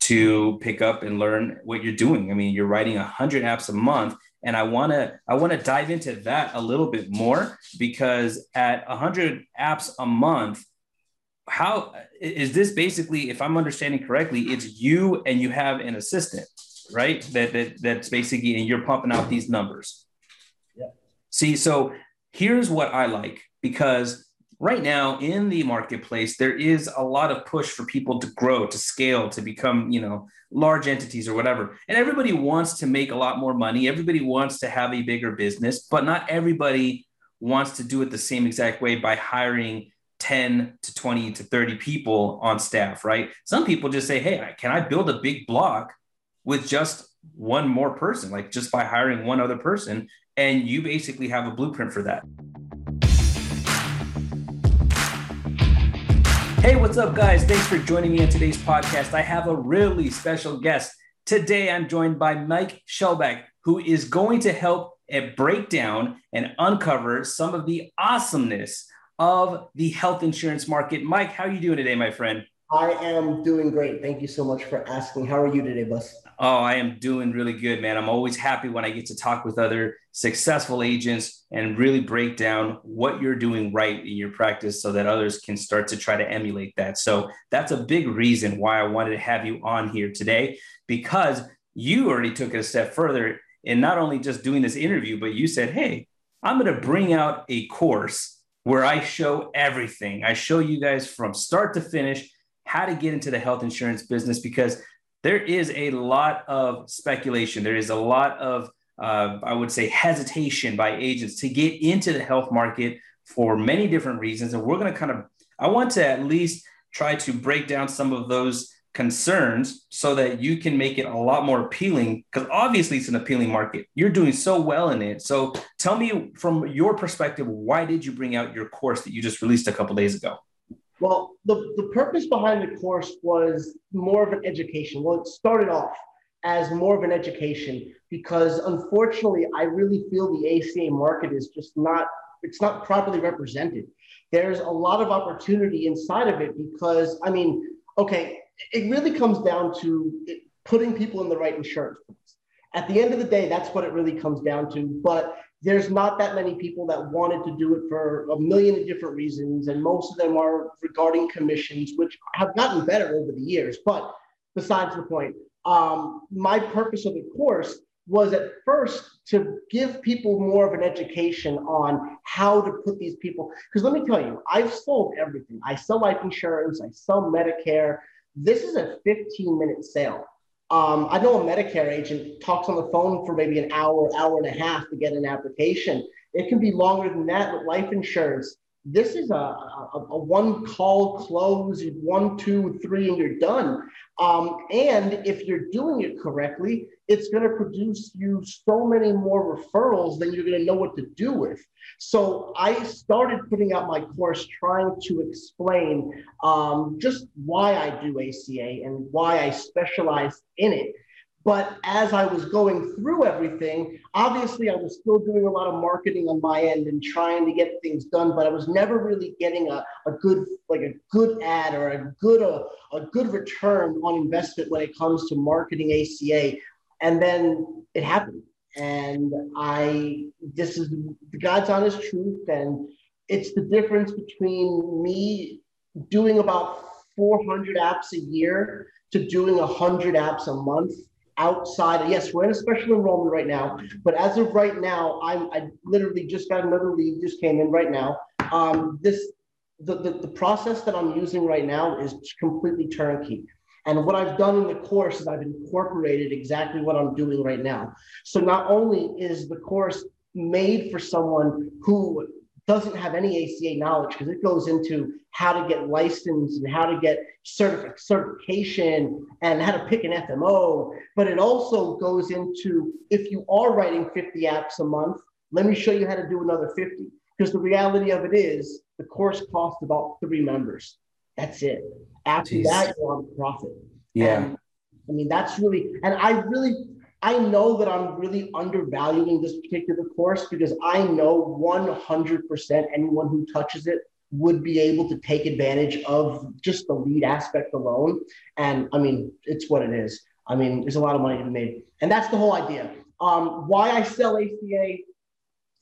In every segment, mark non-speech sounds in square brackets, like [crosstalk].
to pick up and learn what you're doing. I mean, you're writing 100 apps a month and I want to I want to dive into that a little bit more because at 100 apps a month how is this basically if I'm understanding correctly it's you and you have an assistant right? That, that that's basically and you're pumping out these numbers. Yeah. See so here's what I like because right now in the marketplace there is a lot of push for people to grow to scale to become you know large entities or whatever. And everybody wants to make a lot more money. Everybody wants to have a bigger business but not everybody wants to do it the same exact way by hiring 10 to 20 to 30 people on staff right? Some people just say hey can i build a big block with just one more person like just by hiring one other person? And you basically have a blueprint for that Hey, what's up, guys? Thanks for joining me on today's podcast. I have a really special guest. Today, I'm joined by Mike Schellbach, who is going to help break down and uncover some of the awesomeness of the health insurance market. Mike, how are you doing today, my friend? I am doing great. Thank you so much for asking. How are you today, Bus? Oh, I am doing really good, man. I'm always happy when I get to talk with other successful agents and really break down what you're doing right in your practice so that others can start to try to emulate that. So that's a big reason why I wanted to have you on here today because you already took it a step further in not only just doing this interview, but you said, Hey, I'm going to bring out a course where I show everything. I show you guys from start to finish how to get into the health insurance business because there is a lot of speculation. There is a lot of, uh, I would say, hesitation by agents to get into the health market for many different reasons. And we're going to kind of, I want to at least try to break down some of those concerns so that you can make it a lot more appealing because obviously it's an appealing market you're doing so well in it so tell me from your perspective why did you bring out your course that you just released a couple days ago well, the, the purpose behind the course was more of an education. Well, it started off as more of an education because unfortunately, I really feel the ACA market is just not, it's not properly represented. There's a lot of opportunity inside of it because, I mean, okay, it really comes down to putting people in the right insurance. At the end of the day, that's what it really comes down to. But there's not that many people that wanted to do it for a million different reasons, and most of them are regarding commissions, which have gotten better over the years. But besides the point, um, my purpose of the course was at first to give people more of an education on how to put these people. Because let me tell you, I've sold everything. I sell life insurance, I sell Medicare. This is a 15 minute sale. Um, I know a Medicare agent talks on the phone for maybe an hour, hour and a half to get an application. It can be longer than that with life insurance. This is a, a, a one call close, one, two, three, and you're done. Um, and if you're doing it correctly, it's going to produce you so many more referrals than you're going to know what to do with. So I started putting out my course trying to explain um, just why I do ACA and why I specialize in it. But as I was going through everything, obviously I was still doing a lot of marketing on my end and trying to get things done, but I was never really getting a, a good like a good ad or a good a, a good return on investment when it comes to marketing ACA. And then it happened. And I this is the God's honest truth. And it's the difference between me doing about 400 apps a year to doing 100 apps a month outside. Yes, we're in a special enrollment right now, but as of right now, I'm I literally just got another lead just came in right now. Um, this the, the the process that I'm using right now is completely turnkey. And what I've done in the course is I've incorporated exactly what I'm doing right now. So not only is the course made for someone who doesn't have any ACA knowledge because it goes into how to get licensed and how to get certific- certification and how to pick an FMO. But it also goes into if you are writing 50 apps a month, let me show you how to do another 50. Because the reality of it is the course costs about three members. That's it. After Jeez. that, you're on profit. Yeah. And, I mean, that's really, and I really I know that I'm really undervaluing this particular course because I know 100% anyone who touches it would be able to take advantage of just the lead aspect alone. And I mean, it's what it is. I mean, there's a lot of money to be made. And that's the whole idea. Um, why I sell ACA,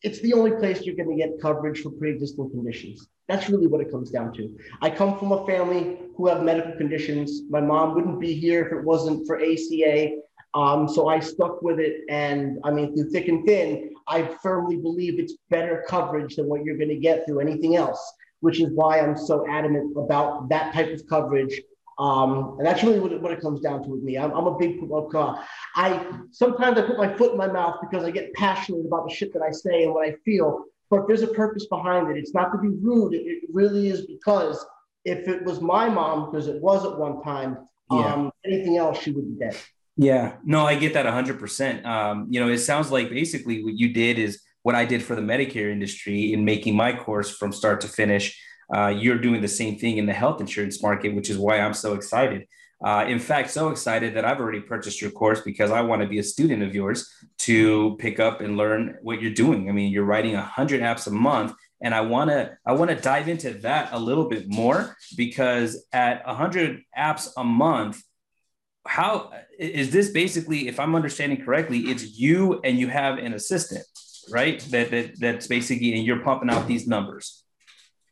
it's the only place you're going to get coverage for pre-existing conditions. That's really what it comes down to. I come from a family who have medical conditions. My mom wouldn't be here if it wasn't for ACA. Um, so I stuck with it. And I mean, through thick and thin, I firmly believe it's better coverage than what you're going to get through anything else, which is why I'm so adamant about that type of coverage. Um, and that's really what it, what it comes down to with me. I'm, I'm a big, uh, I sometimes I put my foot in my mouth because I get passionate about the shit that I say and what I feel. But there's a purpose behind it. It's not to be rude. It, it really is because if it was my mom, because it was at one time, yeah. um, anything else, she would be dead. Yeah, no, I get that 100%. Um, you know, it sounds like basically what you did is what I did for the Medicare industry in making my course from start to finish. Uh, you're doing the same thing in the health insurance market, which is why I'm so excited. Uh, in fact, so excited that I've already purchased your course because I want to be a student of yours to pick up and learn what you're doing. I mean, you're writing 100 apps a month, and I want to I want to dive into that a little bit more because at 100 apps a month, how is this basically if i'm understanding correctly it's you and you have an assistant right? That, that that's basically and you're pumping out these numbers.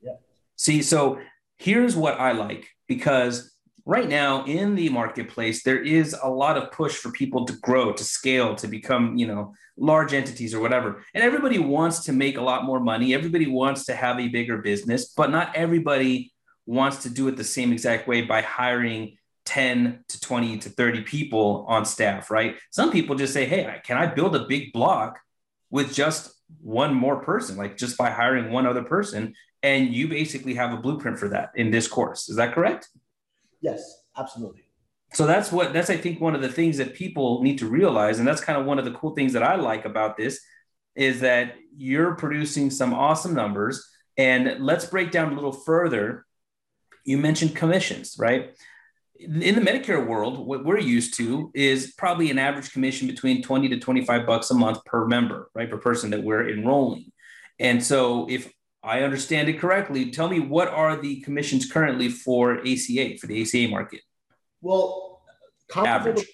Yeah. See so here's what i like because right now in the marketplace there is a lot of push for people to grow to scale to become you know large entities or whatever. And everybody wants to make a lot more money. Everybody wants to have a bigger business but not everybody wants to do it the same exact way by hiring 10 to 20 to 30 people on staff, right? Some people just say, hey, can I build a big block with just one more person, like just by hiring one other person? And you basically have a blueprint for that in this course. Is that correct? Yes, absolutely. So that's what that's I think one of the things that people need to realize, and that's kind of one of the cool things that I like about this is that you're producing some awesome numbers. And let's break down a little further. You mentioned commissions, right? In the Medicare world, what we're used to is probably an average commission between 20 to 25 bucks a month per member, right? Per person that we're enrolling. And so if I understand it correctly, tell me what are the commissions currently for ACA, for the ACA market? Well, comparable, average.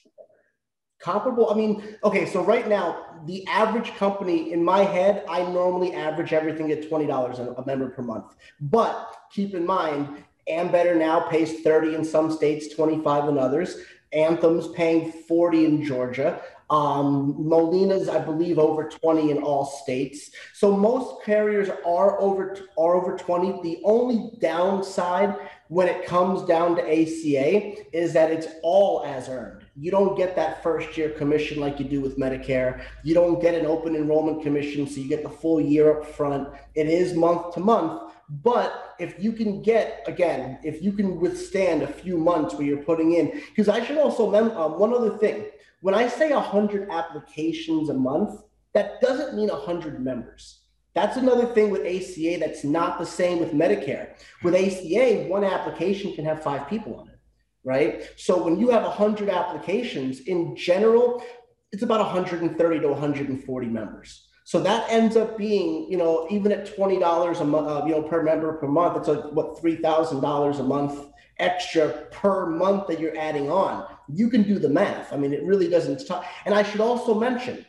comparable. I mean, okay, so right now, the average company in my head, I normally average everything at $20 a member per month. But keep in mind, Ambetter now pays 30 in some states, 25 in others. Anthem's paying 40 in Georgia. Um, Molina's, I believe, over 20 in all states. So most carriers are over are over 20. The only downside when it comes down to ACA is that it's all as earned. You don't get that first year commission like you do with Medicare. You don't get an open enrollment commission, so you get the full year up front. It is month to month but if you can get, again, if you can withstand a few months where you're putting in, because I should also, mem- um, one other thing, when I say 100 applications a month, that doesn't mean 100 members. That's another thing with ACA that's not the same with Medicare. With ACA, one application can have five people on it, right? So when you have 100 applications, in general, it's about 130 to 140 members. So that ends up being, you know, even at twenty dollars a month, uh, you know, per member per month, it's like what three thousand dollars a month extra per month that you're adding on. You can do the math. I mean, it really doesn't. Talk. And I should also mention,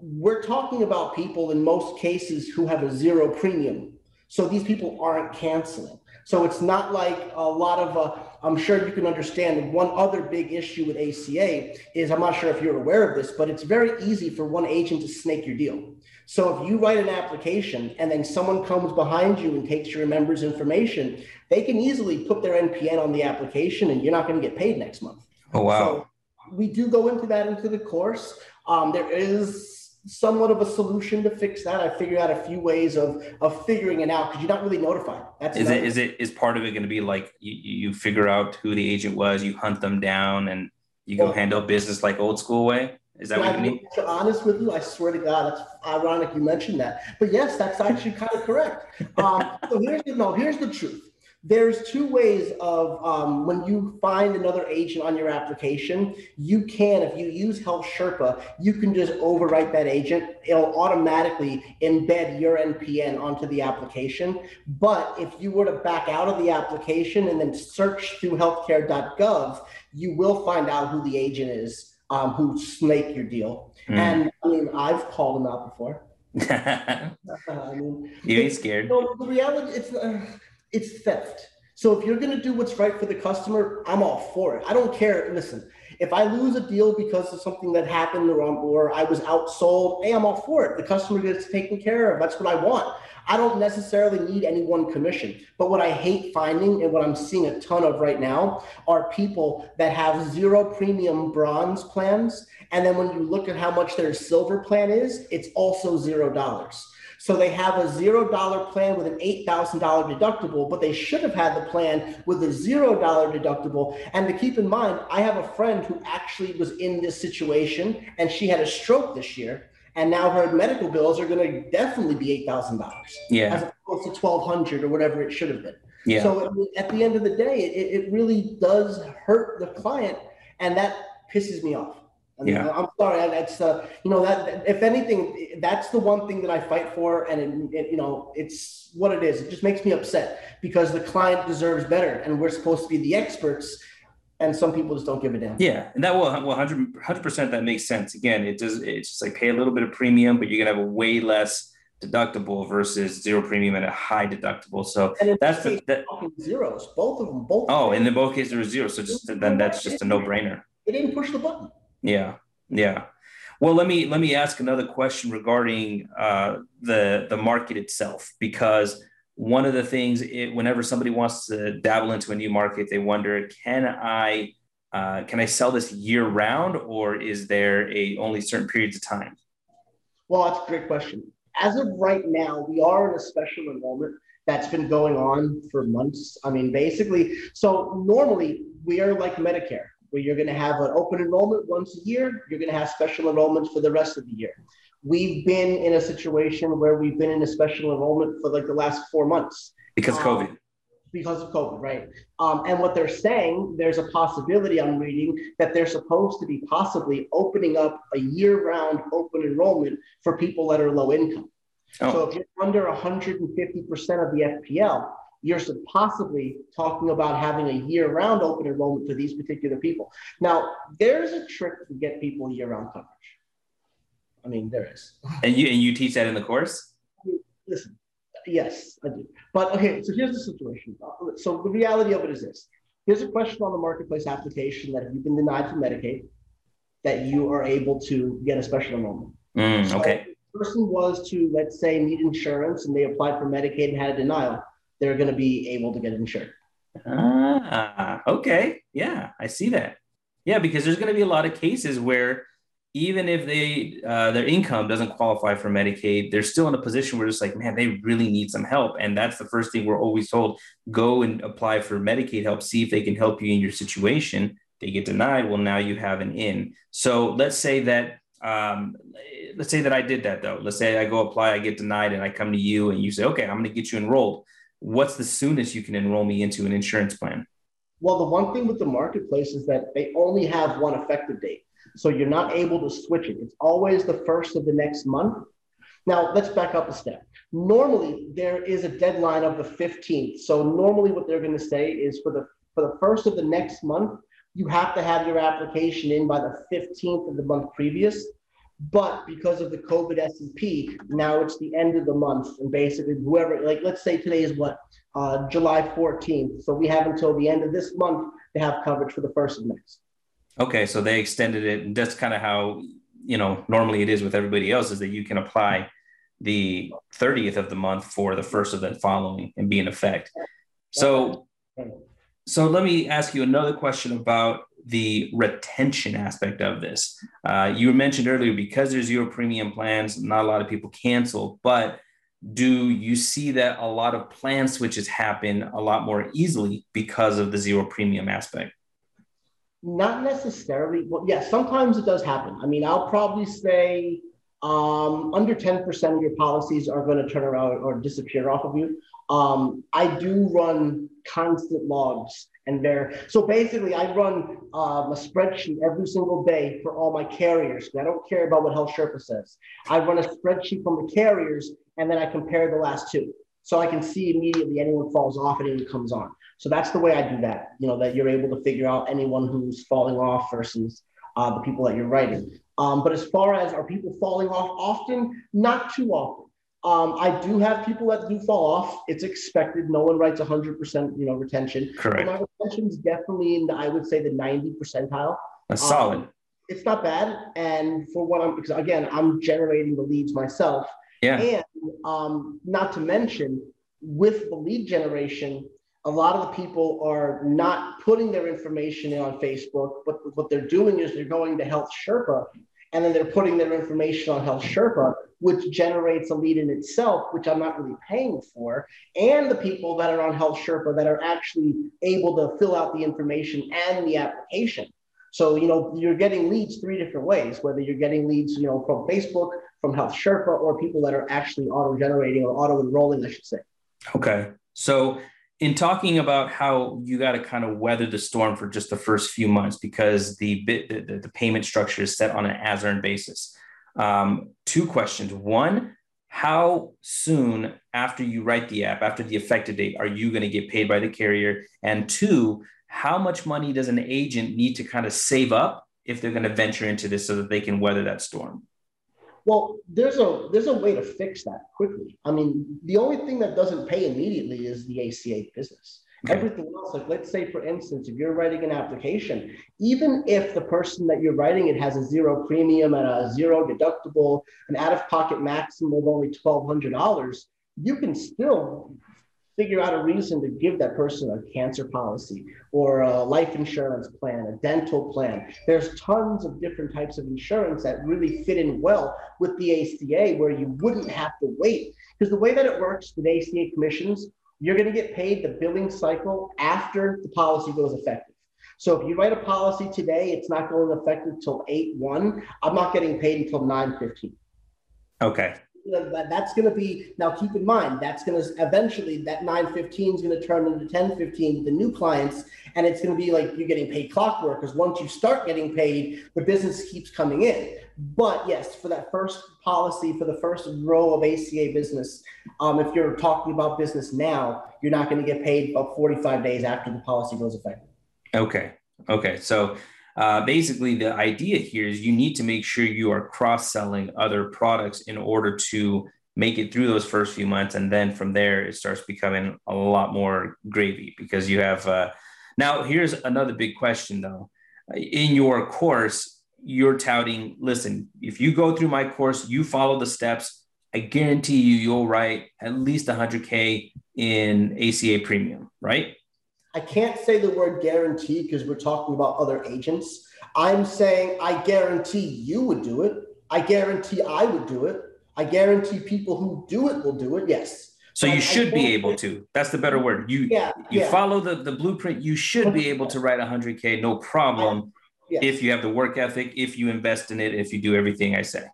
we're talking about people in most cases who have a zero premium. So these people aren't canceling. So it's not like a lot of, uh, I'm sure you can understand. One other big issue with ACA is I'm not sure if you're aware of this, but it's very easy for one agent to snake your deal. So if you write an application and then someone comes behind you and takes your member's information, they can easily put their NPN on the application and you're not going to get paid next month. Oh, wow. So we do go into that into the course. Um, there is somewhat of a solution to fix that. I figured out a few ways of of figuring it out because you're not really notified. That's is it is it is part of it going to be like you, you figure out who the agent was, you hunt them down, and you go well, handle business like old school way? Is that what you mean? To honest with you, I swear to God, it's ironic you mentioned that. But yes, that's actually kind of correct. Um, so here's the no, here's the truth. There's two ways of um, when you find another agent on your application you can if you use health sherpa you can just overwrite that agent it'll automatically embed your npn onto the application but if you were to back out of the application and then search through healthcare.gov you will find out who the agent is um, who snake your deal mm. and i mean i've called them out before [laughs] [laughs] I mean, you ain't scared. [laughs] Know, the reality, it's uh, it's theft. So if you're going to do what's right for the customer, I'm all for it. I don't care. Listen, if I lose a deal because of something that happened or, or I was outsold, hey, I'm all for it. The customer gets taken care of. That's what I want. I don't necessarily need any one commission. But what I hate finding and what I'm seeing a ton of right now are people that have zero premium bronze plans. And then when you look at how much their silver plan is, it's also zero dollars. So they have a zero dollar plan with an $8,000 deductible, but they should have had the plan with a zero dollar deductible. And to keep in mind, I have a friend who actually was in this situation and she had a stroke this year. And now her medical bills are going to definitely be $8,000 yeah. as opposed to 1200 or whatever it should have been. Yeah. So at the end of the day, it, it really does hurt the client. And that pisses me off. Yeah. I'm sorry. That's uh, you know that if anything, that's the one thing that I fight for, and it, it, you know it's what it is. It just makes me upset because the client deserves better, and we're supposed to be the experts, and some people just don't give a damn. Yeah, and that will 100 percent that makes sense. Again, it does. It's just like pay a little bit of premium, but you're gonna have a way less deductible versus zero premium and a high deductible. So that's the that, zeros. Both of them. Both. Oh, and in both cases there was zero. So just then that's just a no brainer. They didn't push the button. Yeah, yeah. Well, let me let me ask another question regarding uh, the the market itself, because one of the things, it, whenever somebody wants to dabble into a new market, they wonder, can I uh, can I sell this year round, or is there a only certain periods of time? Well, that's a great question. As of right now, we are in a special enrollment that's been going on for months. I mean, basically, so normally we are like Medicare where you're going to have an open enrollment once a year. You're going to have special enrollments for the rest of the year. We've been in a situation where we've been in a special enrollment for like the last four months because um, COVID. Because of COVID, right? Um, and what they're saying, there's a possibility I'm reading that they're supposed to be possibly opening up a year-round open enrollment for people that are low income. Oh. So if you're under 150% of the FPL, you're possibly talking about having a year-round open enrollment for these particular people. Now, there's a trick to get people year-round coverage. I mean, there is. And you and you teach that in the course? Listen, yes, I do. But okay, so here's the situation. So the reality of it is this: here's a question on the marketplace application that if you've been denied from Medicaid, that you are able to get a special enrollment. Mm, so okay. person was to let's say need insurance and they applied for Medicaid and had a denial they're going to be able to get insured. Ah, okay. Yeah, I see that. Yeah, because there's going to be a lot of cases where even if they uh, their income doesn't qualify for Medicaid, they're still in a position where it's like, man, they really need some help. And that's the first thing we're always told: go and apply for Medicaid help, see if they can help you in your situation. They get denied. Well, now you have an in. So let's say that um, let's say that I did that though. Let's say I go apply, I get denied, and I come to you and you say, okay, I'm going to get you enrolled what's the soonest you can enroll me into an insurance plan? Well, the one thing with the marketplace is that they only have one effective date. So you're not able to switch it. It's always the first of the next month. Now, let's back up a step. Normally, there is a deadline of the 15th. So normally what they're going to say is for the for the first of the next month, you have to have your application in by the 15th of the month previous. But because of the COVID SEP, now it's the end of the month, and basically whoever, like, let's say today is what uh, July 14th, so we have until the end of this month to have coverage for the first of next. Okay, so they extended it, and that's kind of how you know normally it is with everybody else is that you can apply the 30th of the month for the first of the following and be in effect. So, so let me ask you another question about the retention aspect of this. Uh, you mentioned earlier because there's zero premium plans, not a lot of people cancel, but do you see that a lot of plan switches happen a lot more easily because of the zero premium aspect? Not necessarily. Well, yeah, sometimes it does happen. I mean, I'll probably say um, under 10% of your policies are going to turn around or disappear off of you. Um, I do run constant logs and there. So basically, I run um, a spreadsheet every single day for all my carriers. I don't care about what Health Sherpa says. I run a spreadsheet from the carriers, and then I compare the last two, so I can see immediately anyone falls off and anyone comes on. So that's the way I do that. You know that you're able to figure out anyone who's falling off versus uh, the people that you're writing. Um, but as far as are people falling off often? Not too often. Um, I do have people that do fall off. It's expected. No one writes 100%, you know, retention. Correct. But my retention is definitely in the, I would say the 90 percentile. That's um, solid. It's not bad. And for what I'm, because again, I'm generating the leads myself. Yeah. And um, not to mention, with the lead generation, a lot of the people are not putting their information in on Facebook, but what they're doing is they're going to Health Sherpa and then they're putting their information on Health Sherpa, which generates a lead in itself, which I'm not really paying for, and the people that are on Health Sherpa that are actually able to fill out the information and the application. So, you know, you're getting leads three different ways, whether you're getting leads, you know, from Facebook, from Health Sherpa, or people that are actually auto generating or auto enrolling, I should say. Okay. So in talking about how you got to kind of weather the storm for just the first few months because the bit the, the payment structure is set on an as earned basis. Um, two questions. One how soon after you write the app after the effective date are you going to get paid by the carrier? And two how much money does an agent need to kind of save up if they're going to venture into this so that they can weather that storm well, there's a there's a way to fix that quickly. I mean, the only thing that doesn't pay immediately is the ACA business. Okay. Everything else, like let's say for instance, if you're writing an application, even if the person that you're writing it has a zero premium and a zero deductible, an out-of-pocket maximum of only twelve hundred dollars, you can still figure out a reason to give that person a cancer policy or a life insurance plan, a dental plan. There's tons of different types of insurance that really fit in well with the ACA where you wouldn't have to wait. Because the way that it works with ACA commissions, you're going to get paid the billing cycle after the policy goes effective. So if you write a policy today, it's not going effective till 8 1. I'm not getting paid until 9 15. Okay that's going to be now keep in mind that's going to eventually that 915 is going to turn into 1015 to the new clients and it's going to be like you're getting paid clockwork because once you start getting paid the business keeps coming in. But yes for that first policy for the first row of aca business um, if you're talking about business now you're not going to get paid about 45 days after the policy goes effective. Okay okay so uh, basically, the idea here is you need to make sure you are cross selling other products in order to make it through those first few months. And then from there, it starts becoming a lot more gravy because you have. Uh, now, here's another big question though. In your course, you're touting, listen, if you go through my course, you follow the steps, I guarantee you, you'll write at least 100K in ACA premium, right? I can't say the word guarantee because we're talking about other agents. I'm saying I guarantee you would do it. I guarantee I would do it. I guarantee people who do it will do it. Yes. So you should be able to. That's the better word. You yeah, you yeah. follow the, the blueprint. You should be able to write 100k, no problem, yes. if you have the work ethic, if you invest in it, if you do everything I say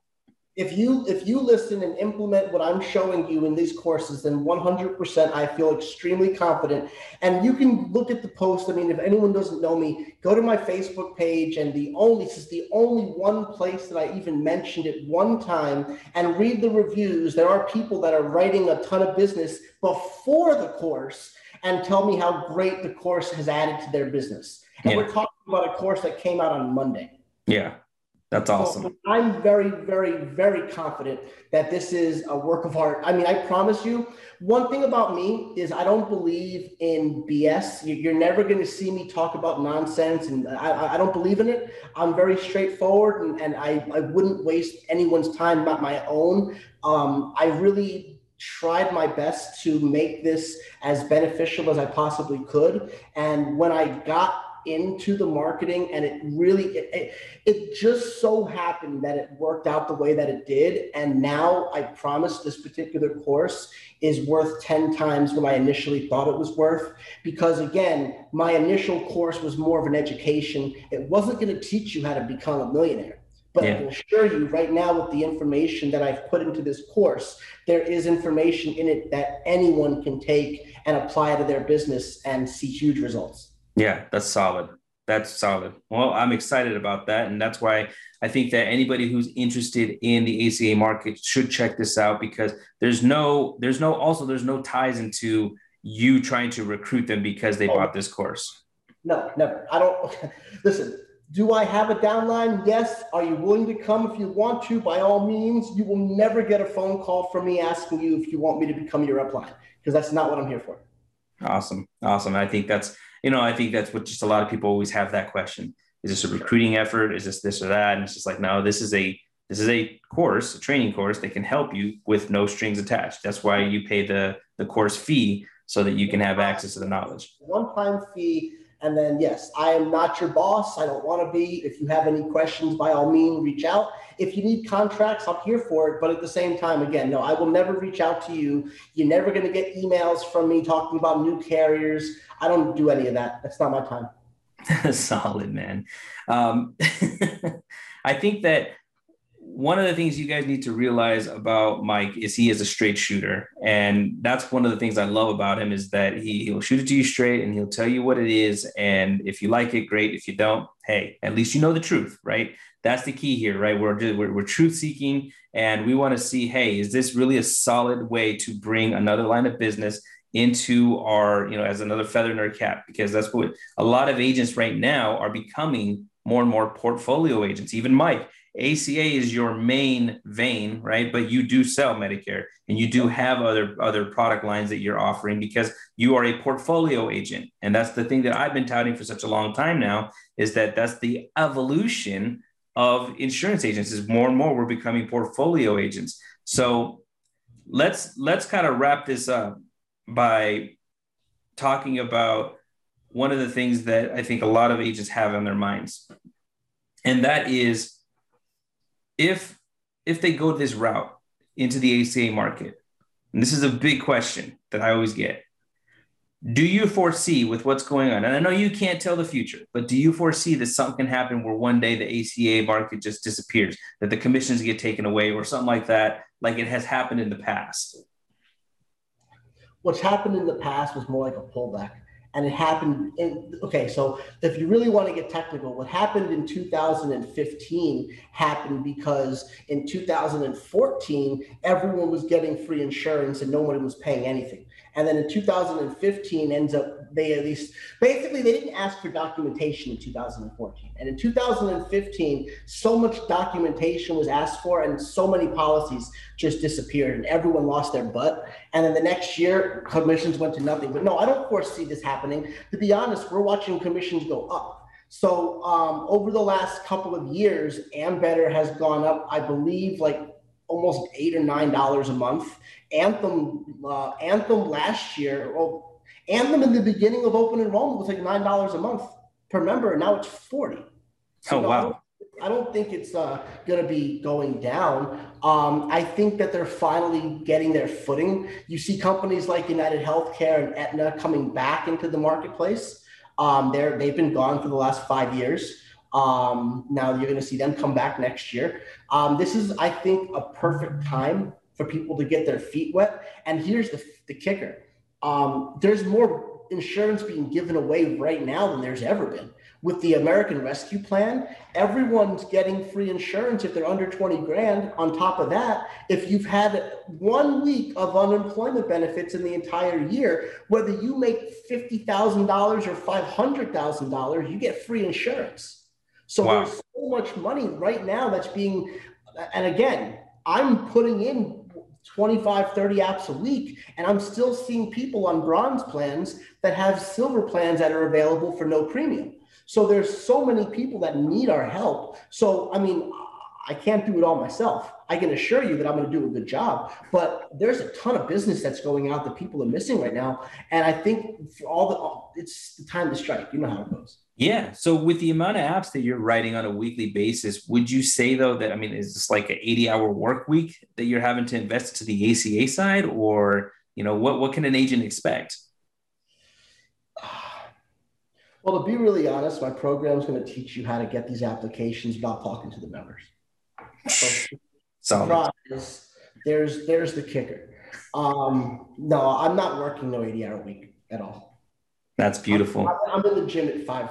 if you if you listen and implement what i'm showing you in these courses then 100% i feel extremely confident. And you can look at the post. I mean if anyone doesn't know me go to my facebook page and the only this is the only one place that i even mentioned it one time and read the reviews. There are people that are writing a ton of business before the course and tell me how great the course has added to their business. And yeah. we're talking about a course that came out on monday. Yeah that's awesome. So I'm very, very, very confident that this is a work of art. I mean, I promise you, one thing about me is I don't believe in BS. You're never going to see me talk about nonsense, and I, I don't believe in it. I'm very straightforward, and, and I, I wouldn't waste anyone's time, not my own. Um, I really tried my best to make this as beneficial as I possibly could. And when I got into the marketing and it really it, it, it, just so happened that it worked out the way that it did and now i promise this particular course is worth 10 times what i initially thought it was worth because again my initial course was more of an education it wasn't going to teach you how to become a millionaire But yeah. I can assure you right now, with the information that I've put into this course, there is information in it that anyone can take and apply to their business and see huge results. Yeah, that's solid. That's solid. Well, I'm excited about that. And that's why I think that anybody who's interested in the ACA market should check this out because there's no, there's no, also, there's no ties into you trying to recruit them because they oh. bought this course. No, never. I don't, [laughs] listen, do I have a downline? Yes. Are you willing to come if you want to? By all means, you will never get a phone call from me asking you if you want me to become your upline because that's not what I'm here for. Awesome. Awesome. I think that's, you know, I think that's what just a lot of people always have that question. Is this a recruiting effort? Is this this or that? And it's just like, no, this is a this is a course, a training course that can help you with no strings attached. That's why you pay the the course fee so that you can have access to the knowledge. One time fee and then, yes, I am not your boss. I don't want to be. If you have any questions, by all means, reach out. If you need contracts, I'm here for it. But at the same time, again, no, I will never reach out to you. You're never going to get emails from me talking about new carriers. I don't do any of that. That's not my time. [laughs] Solid, man. Um, [laughs] I think that one of the things you guys need to realize about Mike is he is a straight shooter. And that's one of the things I love about him is that he, he'll shoot it to you straight and he'll tell you what it is. And if you like it, great. If you don't, hey, at least you know the truth, right? That's the key here, right? We're, we're, we're truth seeking and we want to see, hey, is this really a solid way to bring another line of business into our, you know, as another feather in our cap? Because that's what a lot of agents right now are becoming more and more portfolio agents. Even Mike, ACA is your main vein, right? But you do sell Medicare and you do have other other product lines that you're offering because you are a portfolio agent. And that's the thing that I've been touting for such a long time now is that that's the evolution of insurance agents is more and more we're becoming portfolio agents. So let's let's kind of wrap this up by talking about one of the things that I think a lot of agents have on their minds. And that is if if they go this route into the ACA market, and this is a big question that I always get. Do you foresee with what's going on? And I know you can't tell the future, but do you foresee that something can happen where one day the ACA market just disappears, that the commissions get taken away or something like that, like it has happened in the past? What's happened in the past was more like a pullback and it happened in okay so if you really want to get technical what happened in 2015 happened because in 2014 everyone was getting free insurance and nobody was paying anything and then in 2015 ends up they at least basically they didn't ask for documentation in 2014 and in 2015 so much documentation was asked for and so many policies just disappeared and everyone lost their butt. And then the next year commissions went to nothing. But no i don't foresee this happening. To be honest we're watching commissions go up. So um, over the last couple of years ambetter has gone up i believe like almost eight or nine dollars a month. Anthem, uh, Anthem last year, well, Anthem in the beginning of open enrollment was like nine dollars a month per member, and now it's forty. So oh wow! I don't think it's uh, going to be going down. Um, I think that they're finally getting their footing. You see companies like United Healthcare and Aetna coming back into the marketplace. Um, they're they've been gone for the last five years. Um, now you're going to see them come back next year. Um, this is, I think, a perfect time for people to get their feet wet. And here's the, the kicker um, there's more insurance being given away right now than there's ever been. With the American Rescue Plan, everyone's getting free insurance if they're under 20 grand. On top of that, if you've had one week of unemployment benefits in the entire year, whether you make $50,000 or $500,000, you get free insurance. So wow. there's so much money right now that's being, and again, I'm putting in 25, 30 apps a week, and I'm still seeing people on bronze plans that have silver plans that are available for no premium. So there's so many people that need our help. So, I mean, I can't do it all myself. I can assure you that I'm going to do a good job, but there's a ton of business that's going out that people are missing right now. And I think for all the, it's the time to strike. You know how it goes. Yeah. So with the amount of apps that you're writing on a weekly basis, would you say though that I mean is this like an 80 hour work week that you're having to invest to the ACA side or you know what what can an agent expect? [sighs] Well, to be really honest, my program is going to teach you how to get these applications without talking to the members. [laughs] So there's there's the kicker. Um, no, I'm not working no 80 hour week at all. That's beautiful. I'm, I'm in the gym at five.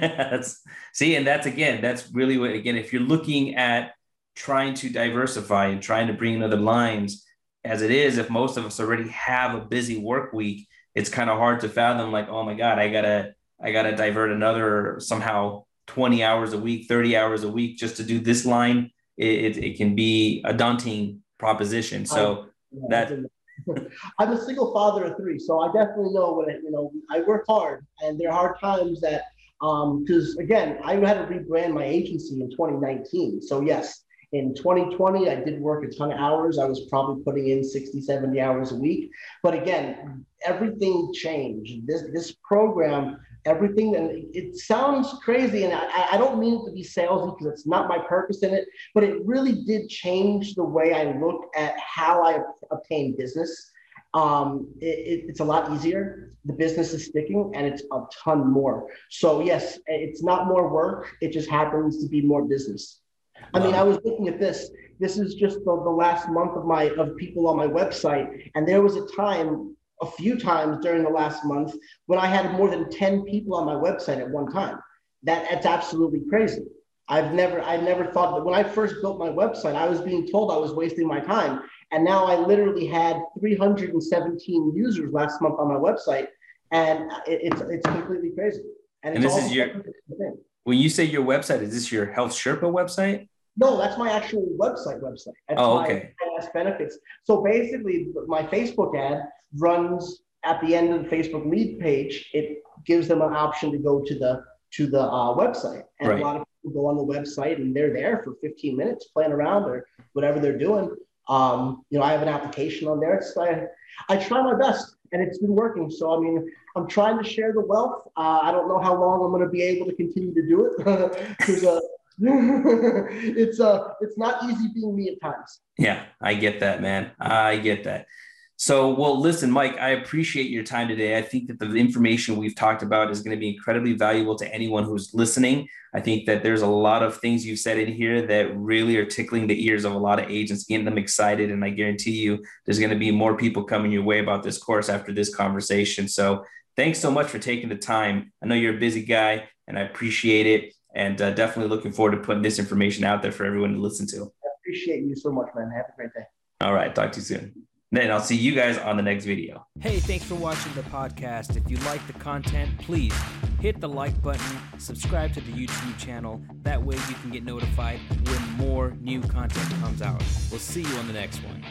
That's see, and that's again, that's really what again, if you're looking at trying to diversify and trying to bring in other lines, as it is, if most of us already have a busy work week, it's kind of hard to fathom like, oh my God, I gotta, I gotta divert another somehow 20 hours a week, 30 hours a week just to do this line. It, it, it can be a daunting proposition. So oh, that [laughs] I'm a single father of three, so I definitely know what you know. I work hard, and there are times that because um, again, I had to rebrand my agency in 2019. So yes, in 2020, I did work a ton of hours. I was probably putting in 60, 70 hours a week. But again, everything changed. This this program, everything, and it sounds crazy, and I, I don't mean it to be salesy because it's not my purpose in it, but it really did change the way I look at how I obtain business. Um, it, it, it's a lot easier. The business is sticking, and it's a ton more. So yes, it's not more work. It just happens to be more business. I mean, I was looking at this. This is just the, the last month of my of people on my website, and there was a time, a few times during the last month, when I had more than ten people on my website at one time. That that's absolutely crazy. I've never I never thought that when I first built my website, I was being told I was wasting my time, and now I literally had 317 users last month on my website, and it, it's it's completely crazy. And, and this is your when you say your website, is this your Health Sherpa website? No, that's my actual website. Website. That's oh, okay. My benefits. So basically, my Facebook ad runs at the end of the Facebook lead page. It gives them an option to go to the to the uh, website, and right. a lot of go on the website and they're there for 15 minutes playing around or whatever they're doing. Um, you know, I have an application on there. I, I try my best, and it's been working. So I mean, I'm trying to share the wealth. Uh, I don't know how long I'm going to be able to continue to do it [laughs] because uh, [laughs] it's uh, it's not easy being me at times. Yeah, I get that, man. I get that. So, well, listen, Mike, I appreciate your time today. I think that the information we've talked about is going to be incredibly valuable to anyone who's listening. I think that there's a lot of things you've said in here that really are tickling the ears of a lot of agents, getting them excited. And I guarantee you there's going to be more people coming your way about this course after this conversation. So, thanks so much for taking the time. I know you're a busy guy and I appreciate it. And uh, definitely looking forward to putting this information out there for everyone to listen to. I appreciate you so much, man. Have a great day. All right. Talk to you soon. Then I'll see you guys on the next video. Hey, thanks for watching the podcast. If you like the content, please hit the like button, subscribe to the YouTube channel. That way you can get notified when more new content comes out. We'll see you on the next one.